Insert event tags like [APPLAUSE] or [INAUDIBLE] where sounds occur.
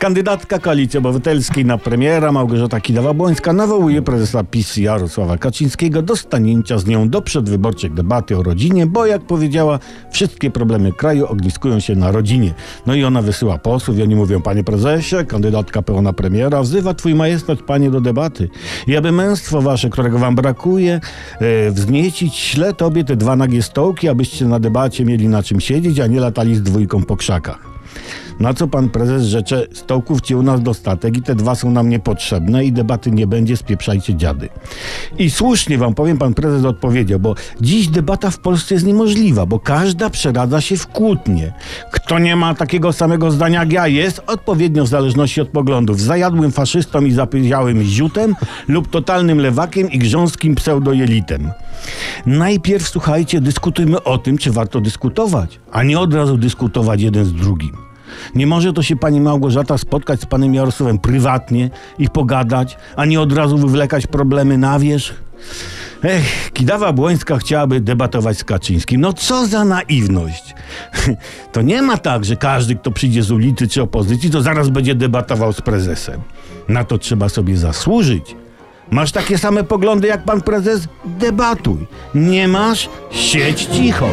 Kandydatka Koalicji Obywatelskiej na premiera Małgorzata Kidawa-Błońska nawołuje prezesa PiS Jarosława Kaczyńskiego do stanięcia z nią do przedwyborczej debaty o rodzinie, bo jak powiedziała, wszystkie problemy kraju ogniskują się na rodzinie. No i ona wysyła posłów i oni mówią, panie prezesie, kandydatka pełna premiera, wzywa twój majestat panie do debaty. I aby męstwo wasze, którego wam brakuje, e, wzniecić, śle tobie te dwa nagie stołki, abyście na debacie mieli na czym siedzieć, a nie latali z dwójką po krzakach. Na co pan prezes rzecze, stołków ci u nas dostatek i te dwa są nam niepotrzebne i debaty nie będzie, spieprzajcie dziady. I słusznie wam powiem, pan prezes odpowiedział, bo dziś debata w Polsce jest niemożliwa, bo każda przeradza się w kłótnie. Kto nie ma takiego samego zdania jak ja, jest odpowiednio w zależności od poglądów zajadłym faszystą i zapyziałym ziutem lub totalnym lewakiem i grząskim pseudojelitem. Najpierw, słuchajcie, dyskutujmy o tym, czy warto dyskutować, a nie od razu dyskutować jeden z drugim. Nie może to się pani Małgorzata spotkać z panem Jarosławem prywatnie i pogadać, a nie od razu wywlekać problemy na wierzch? Ech, Kidawa Błońska chciałaby debatować z Kaczyńskim. No co za naiwność. [LAUGHS] To nie ma tak, że każdy, kto przyjdzie z ulicy czy opozycji, to zaraz będzie debatował z prezesem. Na to trzeba sobie zasłużyć. Masz takie same poglądy jak pan prezes? Debatuj. Nie masz? Siedź cicho.